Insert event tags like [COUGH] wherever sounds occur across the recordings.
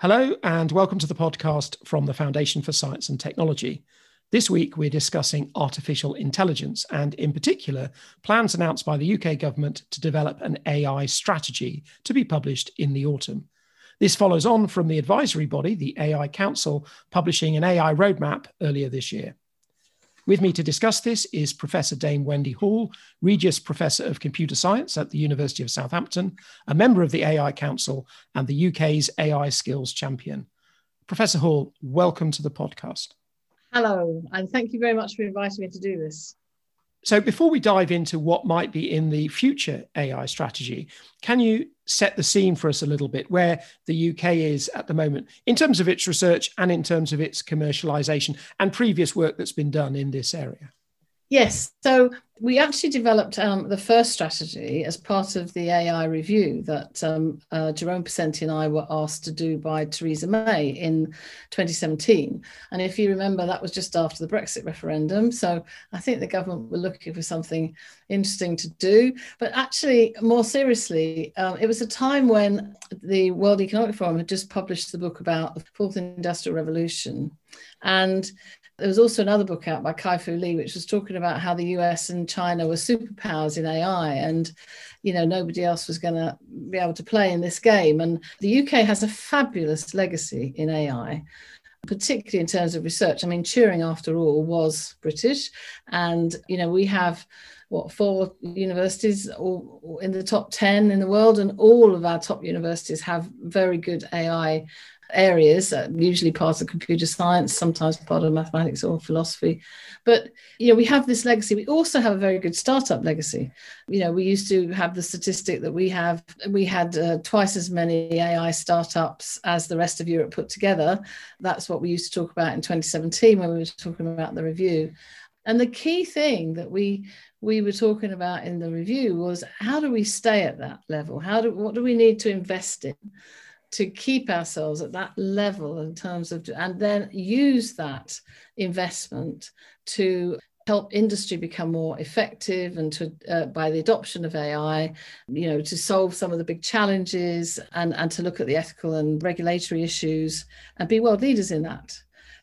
Hello, and welcome to the podcast from the Foundation for Science and Technology. This week, we're discussing artificial intelligence and, in particular, plans announced by the UK government to develop an AI strategy to be published in the autumn. This follows on from the advisory body, the AI Council, publishing an AI roadmap earlier this year. With me to discuss this is Professor Dame Wendy Hall, Regius Professor of Computer Science at the University of Southampton, a member of the AI Council, and the UK's AI Skills Champion. Professor Hall, welcome to the podcast. Hello, and thank you very much for inviting me to do this. So, before we dive into what might be in the future AI strategy, can you set the scene for us a little bit where the UK is at the moment in terms of its research and in terms of its commercialization and previous work that's been done in this area? Yes. So we actually developed um, the first strategy as part of the AI review that um, uh, Jerome Pesenti and I were asked to do by Theresa May in 2017. And if you remember, that was just after the Brexit referendum. So I think the government were looking for something interesting to do. But actually, more seriously, um, it was a time when the World Economic Forum had just published the book about the fourth industrial revolution. And there was also another book out by Kai Fu Lee, which was talking about how the US and China were superpowers in AI, and you know nobody else was going to be able to play in this game. And the UK has a fabulous legacy in AI, particularly in terms of research. I mean, Turing, after all, was British, and you know we have what four universities all in the top 10 in the world and all of our top universities have very good ai areas, usually part of computer science, sometimes part of mathematics or philosophy. But you know, we have this legacy. We also have a very good startup legacy. You know, we used to have the statistic that we have we had uh, twice as many AI startups as the rest of Europe put together. That's what we used to talk about in 2017 when we were talking about the review. And the key thing that we we were talking about in the review was how do we stay at that level? How do what do we need to invest in? To keep ourselves at that level in terms of and then use that investment to help industry become more effective and to uh, by the adoption of AI you know to solve some of the big challenges and and to look at the ethical and regulatory issues and be world leaders in that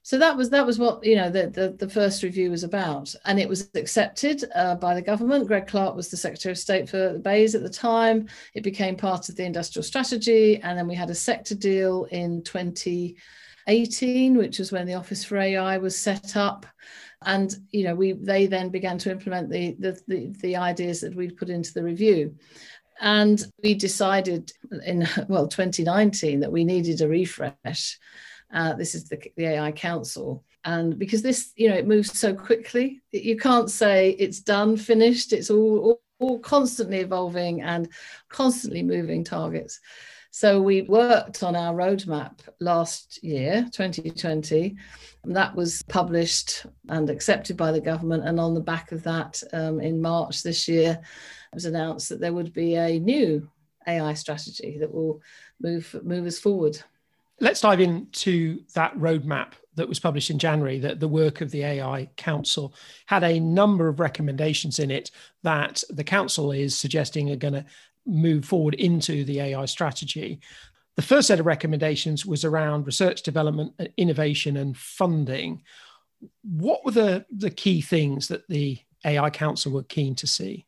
so that was that was what you know the, the, the first review was about. And it was accepted uh, by the government. Greg clark was the secretary of state for the BEIS at the time. It became part of the industrial strategy. And then we had a sector deal in 2018 which was when the office for ai was set up. And you know we they then began to implement the the, the, the ideas that we'd put into the review. And we decided in well 2019 that we needed a refresh uh, this is the, the AI Council. And because this, you know, it moves so quickly, you can't say it's done, finished. It's all, all, all constantly evolving and constantly moving targets. So we worked on our roadmap last year, 2020. And that was published and accepted by the government. And on the back of that, um, in March this year, it was announced that there would be a new AI strategy that will move move us forward. Let's dive into that roadmap that was published in January, that the work of the AI Council had a number of recommendations in it that the Council is suggesting are going to move forward into the AI strategy. The first set of recommendations was around research development, innovation, and funding. What were the, the key things that the AI Council were keen to see?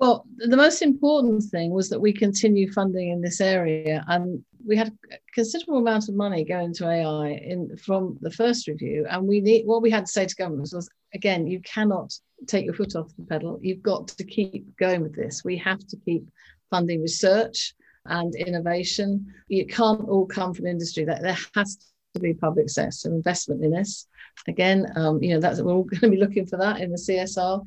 Well, the most important thing was that we continue funding in this area, and we had a considerable amount of money going to AI in from the first review. And we need what we had to say to governments was again, you cannot take your foot off the pedal. You've got to keep going with this. We have to keep funding research and innovation. It can't all come from industry. There has to be public sector investment in this. Again, um, you know, that's we're all going to be looking for that in the CSR.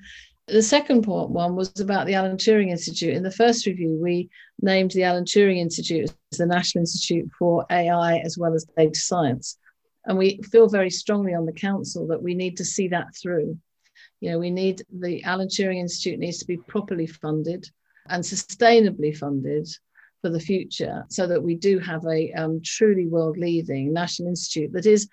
The second one was about the Alan Turing Institute. In the first review, we named the Alan Turing Institute as the National Institute for AI as well as data science. And we feel very strongly on the council that we need to see that through. You know, we need the Alan Turing Institute needs to be properly funded and sustainably funded for the future so that we do have a um, truly world leading national institute that is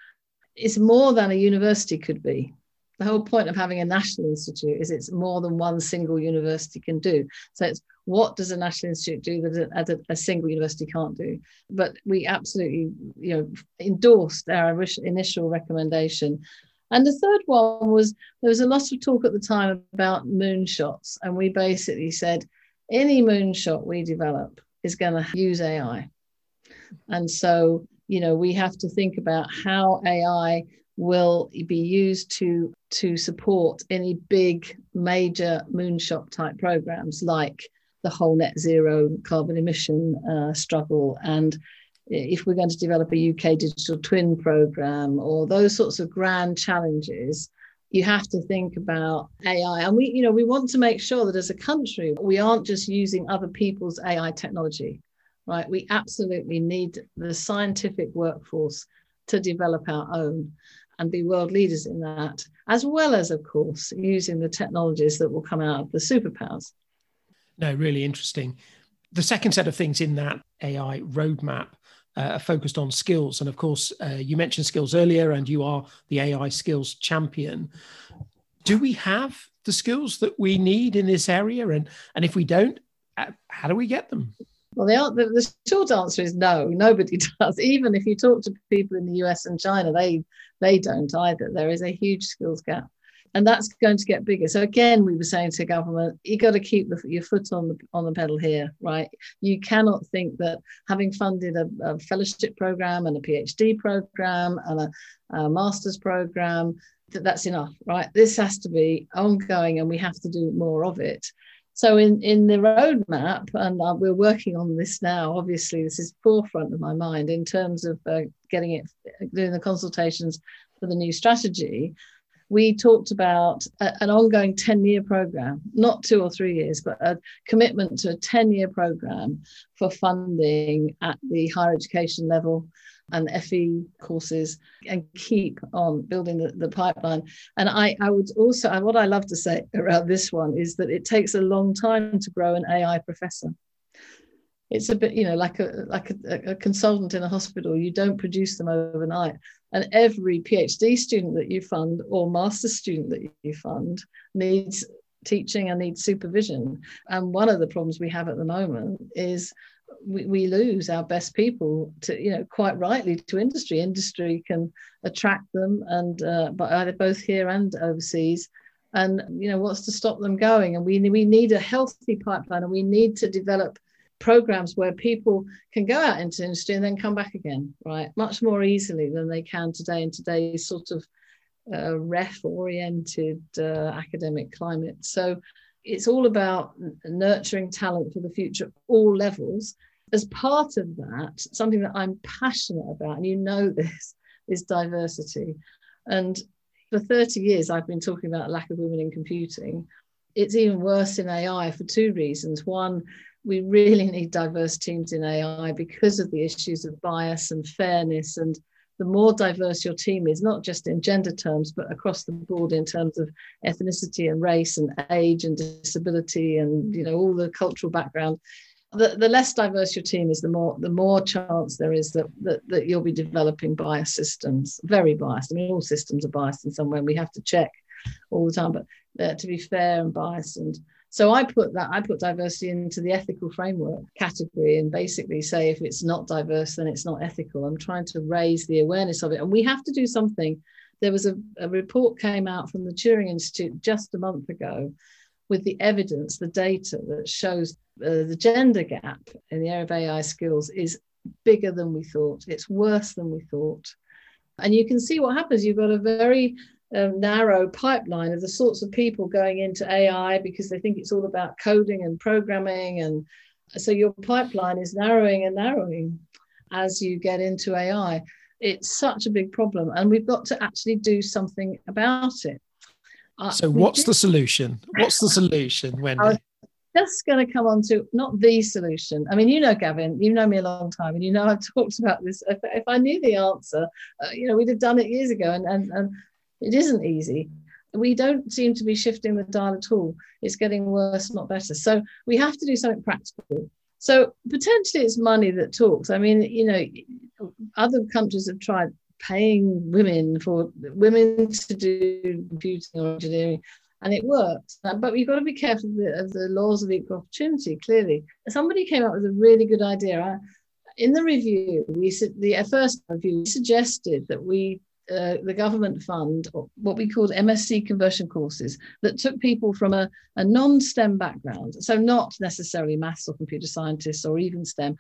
is more than a university could be the whole point of having a national institute is it's more than one single university can do. So it's what does a national institute do that a, a, single university can't do? But we absolutely, you know, endorsed our initial recommendation. And the third one was there was a lot of talk at the time about moonshots, and we basically said any moonshot we develop is going to use AI. And so, you know, we have to think about how AI will be used to to support any big major moonshot type programs like the whole net zero carbon emission uh, struggle. And if we're going to develop a UK digital twin program or those sorts of grand challenges you have to think about AI and we you know we want to make sure that as a country we aren't just using other people's AI technology right? We absolutely need the scientific workforce to develop our own and be world leaders in that, as well as, of course, using the technologies that will come out of the superpowers. No, really interesting. The second set of things in that AI roadmap uh, are focused on skills. And of course, uh, you mentioned skills earlier, and you are the AI skills champion. Do we have the skills that we need in this area? And, and if we don't, uh, how do we get them? Well, the, the, short answer is no. Nobody [LAUGHS] does. Even if you talk to people in the US and China, they they don't either. There is a huge skills gap, and that's going to get bigger. So again, we were saying to government, you got to keep the, your foot on the on the pedal here, right? You cannot think that having funded a, a fellowship program and a PhD program and a, a master's program that that's enough, right? This has to be ongoing, and we have to do more of it. So in, in the roadmap, and uh, we're working on this now, obviously this is forefront of my mind in terms of uh, getting it, doing the consultations for the new strategy, we talked about a, an ongoing 10 year program, not two or three years, but a commitment to a 10 year program for funding at the higher education level and FE courses and keep on building the, the pipeline. And I, I would also, what I love to say around this one is that it takes a long time to grow an AI professor. It's a bit, you know, like a like a, a consultant in a hospital. You don't produce them overnight. And every PhD student that you fund or master student that you fund needs teaching and needs supervision. And one of the problems we have at the moment is we, we lose our best people to you know quite rightly to industry. Industry can attract them and uh, but either both here and overseas. And you know what's to stop them going? And we, we need a healthy pipeline and we need to develop programs where people can go out into industry and then come back again right? Much more easily than they can today in today's sort of uh, REF oriented uh, academic climate. So it's all about nurturing talent for the future at all levels. As part of that, something that I'm passionate about, and you know this, [LAUGHS] is diversity. And for 30 years, I've been talking about lack of women in computing. It's even worse in AI for two reasons. One, we really [LAUGHS] need diverse teams in AI because of the issues of bias and fairness and the more diverse your team is, not just in gender terms, but across the board in terms of ethnicity and race and age and disability and you know all the cultural background, the, the less diverse your team is, the more the more chance there is that, that that you'll be developing bias systems, very biased. I mean, all systems are biased in some way. And we have to check all the time, but uh, to be fair and biased and so I put that, I put diversity into the ethical framework category and basically say if it's not diverse, then it's not ethical. I'm trying to raise the awareness of it. And we have to do something. There was a, a report came out from the Turing Institute just a month ago with the evidence, the data that shows uh, the gender gap in the area of AI skills is bigger than we thought. It's worse than we thought. And you can see what happens. You've got a very um, narrow pipeline of the sorts of people going into AI because they think it's all about coding and programming. And so your pipeline is narrowing and narrowing as you get into AI. It's such a big problem, and we've got to actually do something about it. Uh, so, what's the solution? What's the solution, [LAUGHS] Wendy? just going to come on to not the solution. I mean, you know, Gavin, you know me a long time, and you know I've [LAUGHS] talked about this. If, if I knew the answer, uh, you know, we'd have done it years ago. And and and it isn't easy. We don't seem to be shifting the dial at all. It's getting worse, not better. So we have to do something practical. So potentially it's money that talks. I mean, you know, other countries have tried paying women for women to do computing or engineering and it works. Uh, but you've got to be careful of the, of the, laws of equal opportunity. Clearly, somebody came up with a really good idea. In the review, we said the first review suggested that we uh, the government fund what we called MSc conversion courses that took people from a, a non-STEM background, so not necessarily maths or computer scientists or even STEM,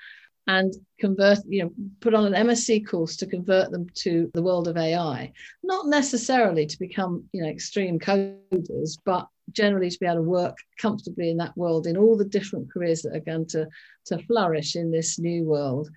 and convert, you know, put on an MSc course to convert them to the world of AI. Not necessarily to become, you know, extreme coders, but generally to be able to work comfortably in that world in all the different careers that are going to, to flourish in this new world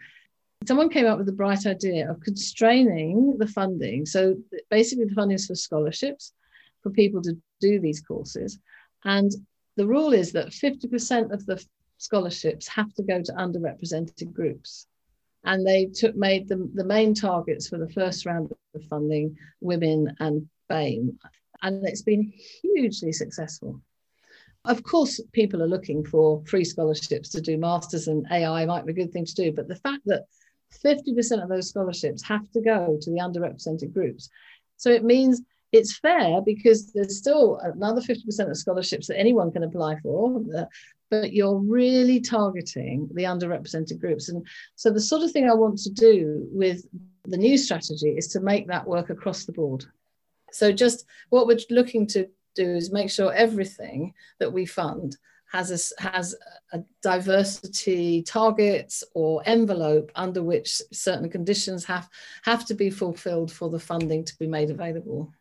someone came up with the bright idea of constraining the funding. So basically, the funding is for scholarships for people to do these courses. And the rule is that 50% of the scholarships have to go to underrepresented groups. And they took made the, the main targets for the first round of funding women and BAME. And it's been hugely successful. Of course, people are looking for free scholarships to do masters, and AI might be a good thing to do. But the fact that 50% of those scholarships have to go to the underrepresented groups. So it means it's fair because there's still another 50% of scholarships that anyone can apply for, but you're really targeting the underrepresented groups. And so the sort of thing I want to do with the new strategy is to make that work across the board. So just what we're looking to do is make sure everything that we fund has a, has a diversity targets or envelope under which certain conditions have, have to be fulfilled for the funding to be made available.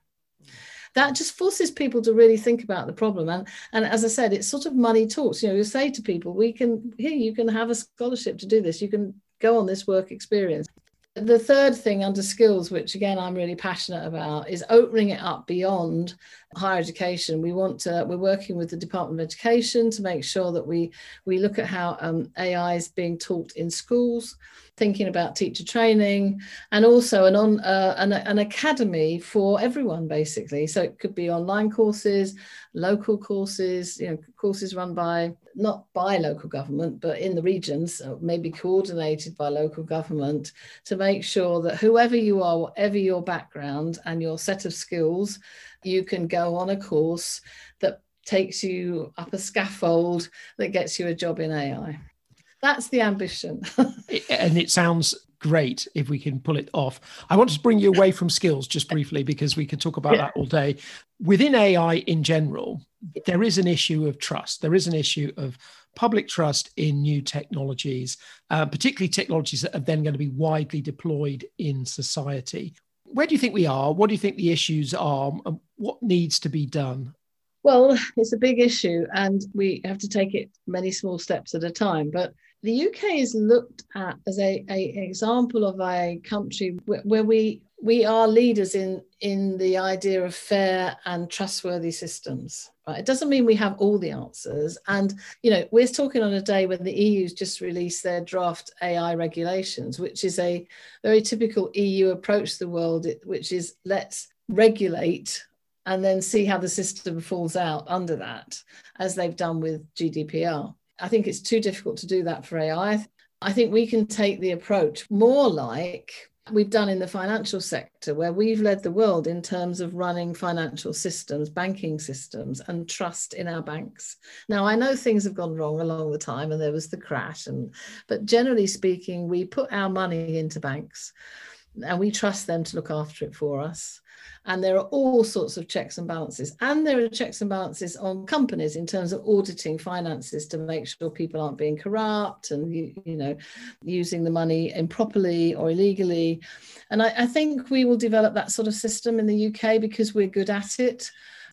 That just forces people to really think about the problem. And, and as I said, it's sort of money talks. You know, you say to people, we can, here, you can have a scholarship to do this. You can go on this work experience. The third thing under skills, which again I'm really passionate about, is opening it up beyond higher education. We want to, we're working with the Department of Education to make sure that we we look at how um, AI is being taught in schools, thinking about teacher training, and also an on uh, an, an academy for everyone basically. So it could be online courses, local courses, you know, courses run by not by local government, but in the regions, maybe coordinated by local government to make sure that whoever you are, whatever your background and your set of skills, you can go on a course that takes you up a scaffold that gets you a job in AI. That's the ambition. [LAUGHS] and it sounds great if we can pull it off. I want to bring you away from skills just briefly because we could talk about yeah. that all day. Within AI in general, there is an issue of trust. There is an issue of public trust in new technologies, uh, particularly technologies that are then going to be widely deployed in society. Where do you think we are? What do you think the issues are? And What needs to be done? Well, [LAUGHS] it's a big issue, and we have to take it many small steps at a time. But the UK is looked at as a, a example of a country where, where we we are leaders in in the idea of fair and trustworthy systems right? It doesn't mean we have all the answers. And you know we're talking on a day when the eu's just released their draft ai regulations which is a very typical eu approach to the world which is let's regulate and then see how the system falls out under that as they've done with gdpr i think it's too difficult to do that for ai i think we can take the approach more like we've done in the financial sector, where we've led the world in terms of running financial systems, banking systems, and trust in our banks. Now, I know things have gone wrong along the time, and there was the crash, and but generally speaking, we put our money into banks, and we trust them to look after it for us. And there are all sorts of checks and balances. And there are checks and balances on companies in terms of auditing finances to make sure people aren't being corrupt and, you, you know, using the money improperly or illegally. And I, I think we will develop that sort of system in the UK because we're good at it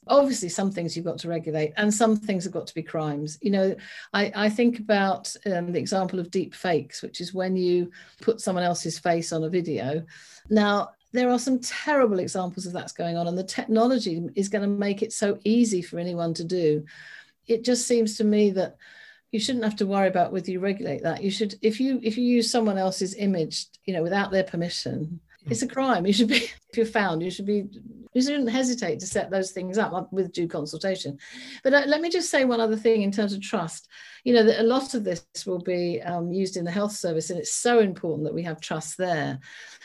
obviously some things you've got to regulate and some things have got to be crimes. You know i, I think about um, the example of deep fakes which is when you put someone else's face on a video. Now there are some terrible examples of that's going on and the technology is going to make it so easy for anyone to do. It just seems to me that you shouldn't have to worry about whether you regulate that. You should if you if you use someone else's image you know without their permission It's a crime. You should be, [LAUGHS] if you're found, you should be, you shouldn't hesitate to set those things up with due consultation. But uh, let me just say one other thing in terms of trust. You know, that a lot of this will be um, used in the health service, and it's so important that we have trust there.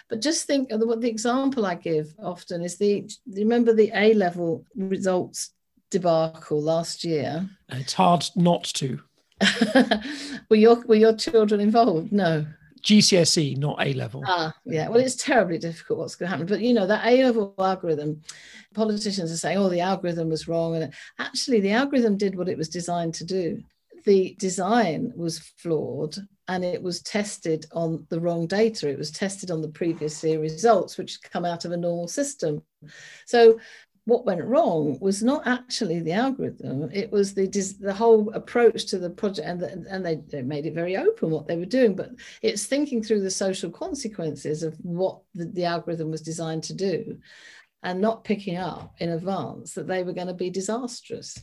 But just think what the example I give often is the remember the A level results debacle last year. It's hard not to. [LAUGHS] were your were your children involved? No. GCSE, not A level. Ah, yeah. Well, it's terribly difficult what's going to happen. But you know, that A level algorithm, politicians are saying, oh, the algorithm was wrong. And actually, the algorithm did what it was designed to do. The design was flawed and it was tested on the wrong data. It was tested on the previous year results, which come out of a normal system. So what went wrong was not actually the algorithm. It was the the whole approach to the project and, the, and they, they made it very open what they were doing but it's thinking through the social consequences of what the, the algorithm was designed to do and not picking up in advance that they were going to be disastrous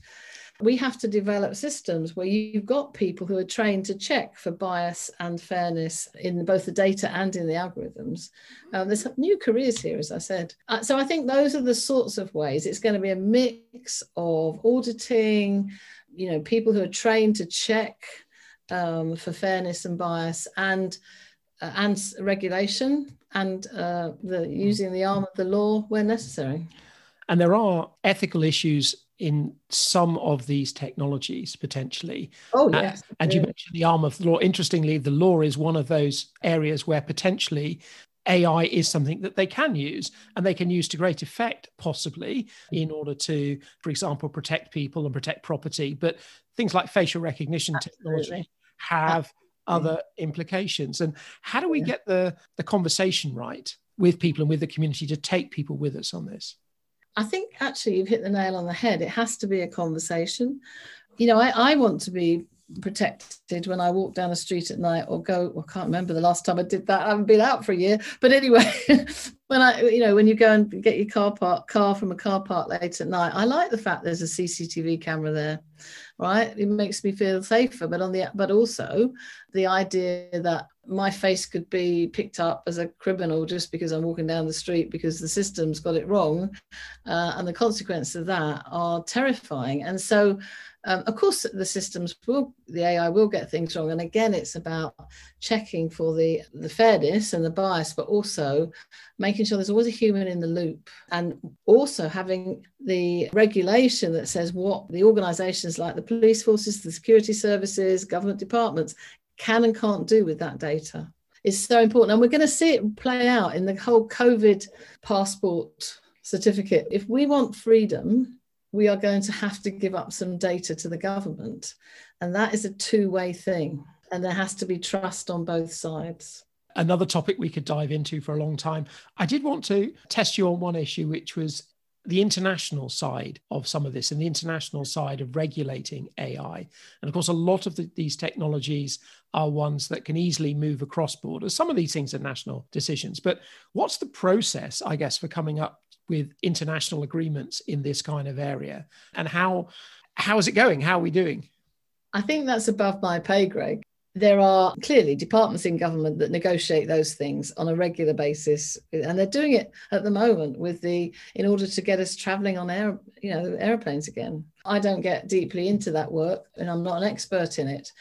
we have to develop systems where you've got people who are trained to check for bias and fairness in both the data and in the algorithms. Um, there's new careers here, as I said. Uh, so I think those are the sorts of ways it's going to be a mix of auditing, you know, people who are trained to check um, for fairness and bias and uh, and regulation and uh, the using the arm of the law where necessary. And there are ethical issues in some of these technologies potentially. Oh, yes. Uh, and you mentioned the arm of the law. Interestingly, the law is one of those areas where potentially AI is something that they can use and they can use to great effect, possibly, in order to, for example, protect people and protect property. But things like facial recognition Absolutely. technology have other implications. And how do we yeah. get the, the conversation right with people and with the community to take people with us on this? I think actually you've hit the nail on the head. It has to be a conversation. You know, I, I want to be protected when I walk down the street at night or go. Well, I can't remember the last time I did that. I haven't been out for a year. But anyway, [LAUGHS] when I, you know, when you go and get your car park car from a car park late at night, I like the fact there's a CCTV camera there, right? It makes me feel safer. But on the but also the idea that my face could be picked up as a criminal just because I'm walking down the street because the system's got it wrong, uh, and the consequences of that are terrifying. And so um, of course, the systems will, the AI will get things wrong. And again, it's about checking for the, the fairness and the bias, but also making sure there's always a human in the loop. And also having the regulation that says what the organizations like the police forces, the security services, government departments can and can't do with that data is so important. And we're going to see it play out in the whole COVID passport certificate. If we want freedom, we are going to have to give up some data to the government. And that is a two way thing. And there has to be trust on both sides. Another topic we could dive into for a long time. I did want to test you on one issue, which was the international side of some of this and the international side of regulating AI. And of course, a lot of the, these technologies are ones that can easily move across borders. Some of these things are national decisions, but what's the process, I guess, for coming up with international agreements in this kind of area? And how how is it going? How are we doing? I think that's above my pay grade. There are clearly departments in government that negotiate those things on a regular basis, and they're doing it at the moment with the in order to get us travelling on air, you know, airplanes again. I don't get deeply into that work, and I'm not an expert in it.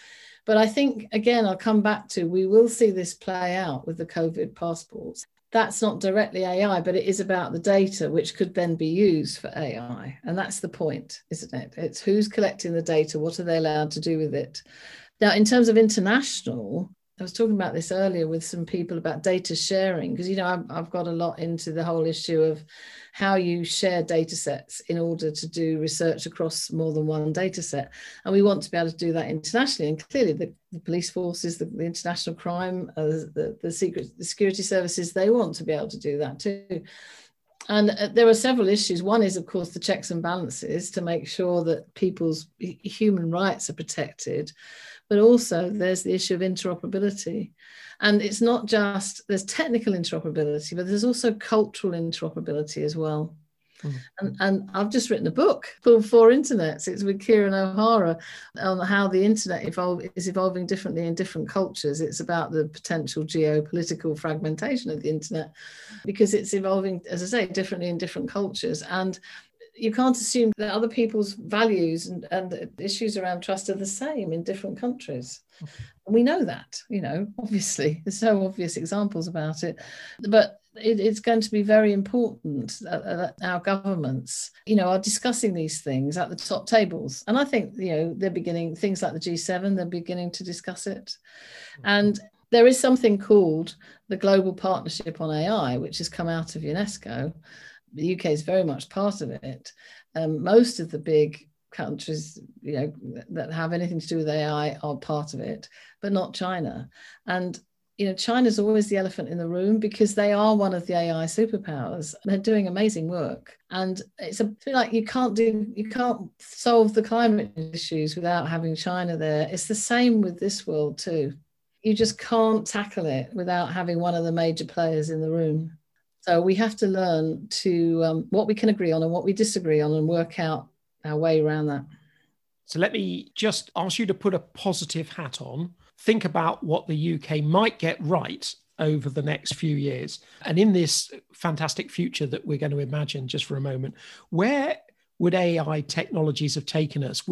But I think, again, I'll come back to we will see this play out with the COVID passports that's not directly AI, but it is about the data which could then be used for AI. And that's the point, isn't it? It's who's collecting the data, what are they allowed to do with it? Now, in terms of international, I was talking about this earlier with some people about data sharing, because, you know, I've, I've got a lot into the whole issue of how you share data sets in order to do research across more than one data set. And we want to be able to do that internationally. And clearly, the, the police forces, the, the international crime, uh, the, the secret the security services, they want to be able to do that too. And uh, there are several issues. One is, of course, the checks and balances to make sure that people's human rights are protected. But also, there's the issue of interoperability. And it's not just, there's technical interoperability, but there's also cultural interoperability as well. Mm. And, and I've just written a book called Four Internets. It's with Kieron O'Hara on how the internet evolve, is evolving differently in different cultures. It's about the potential geopolitical fragmentation of the internet because it's evolving, as I say, differently in different cultures. And you can't assume that other people's values and, and issues around trust are the same in different countries. And we know that, you know, [LAUGHS] obviously, there's so obvious examples about it. But it, it's going to be very important uh, that, our governments, you know, are discussing these things at the top tables. And I think, you know, they're beginning, things like the G7, they're beginning to discuss it. And there is something called the Global Partnership on AI, which has come out of UNESCO. The UK is very much part of it. Um, most of the big countries you know that have anything to do with AI are part of it, but not China. And you know, China's always the elephant in the room because they are one of the AI superpowers. They're doing amazing work. And it's a bit like you can't do you can't solve the climate issues without having China there. It's the same with this world too. You just can't tackle it without having one of the major players in the room. So we have to learn to um, what we can agree on and what we disagree on and work out our way around that. So let me just ask you to put a positive hat on. Think about what the UK might get right over the next few years. And in this fantastic future that we're going to imagine just for a moment, where would AI technologies have taken us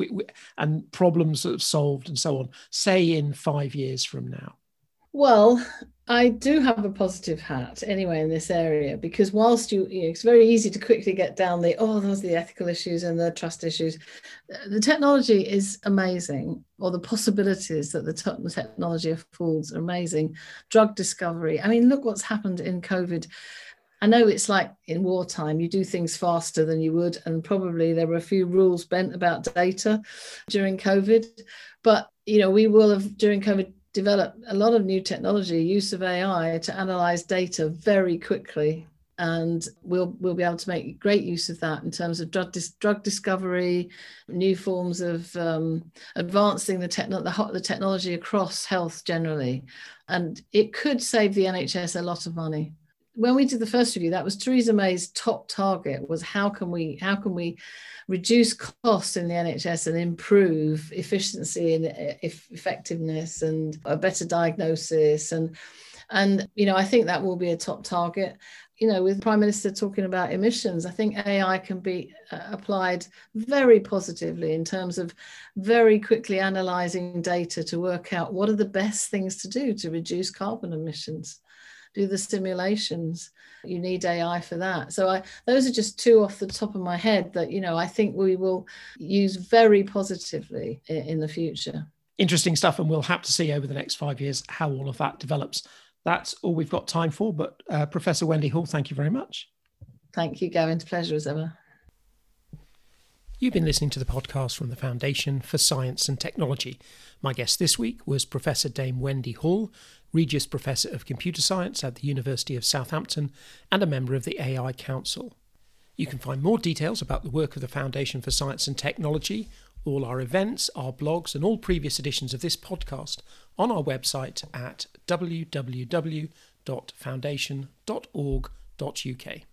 and problems that have solved and so on, say in five years from now? Well, I do have a positive hat anyway in this area because whilst you, you know, it's very easy to quickly get down the oh those are the ethical issues and the trust issues, uh, the technology is amazing, or the possibilities that the, the technology affords are amazing. Drug discovery. I mean, look what's happened in COVID. I know it's like in wartime, you do things faster than you would, and probably there were a few rules bent about data during COVID. But you know, we will have during COVID developed a lot of new technology, use of AI to analyze data very quickly. And we'll, we'll be able to make great use of that in terms of drug, dis- drug discovery, new forms of um, advancing the, techno- the, the technology across health generally. And it could save the NHS a lot of money when we did the first review, that was Theresa May's top target was how can we how can we reduce costs in the NHS and improve efficiency and effectiveness and a better diagnosis and and you know I think that will be a top target. You know, with Prime Minister talking about emissions, I think AI can be uh, applied very positively in terms of very quickly analysing data to work out what are the best things to do to reduce carbon emissions do the simulations. You need ai for that. So i those are just two off the top of my head that you know i think we will use very positively in, in the future. Interesting stuff and we'll have to see over the next five years how all of that develops. That's all we've got time for but uh, professor wendy hall thank you very much. Thank you gavin. Pleasure as ever. You've been listening to the podcast from the Foundation for Science and Technology. My guest this week was Professor Dame Wendy Hall, Regius Professor of Computer Science at the University of Southampton and a member of the AI Council. You can find more details about the work of the Foundation for Science and Technology, all our events, our blogs, and all previous editions of this podcast on our website at www.foundation.org.uk.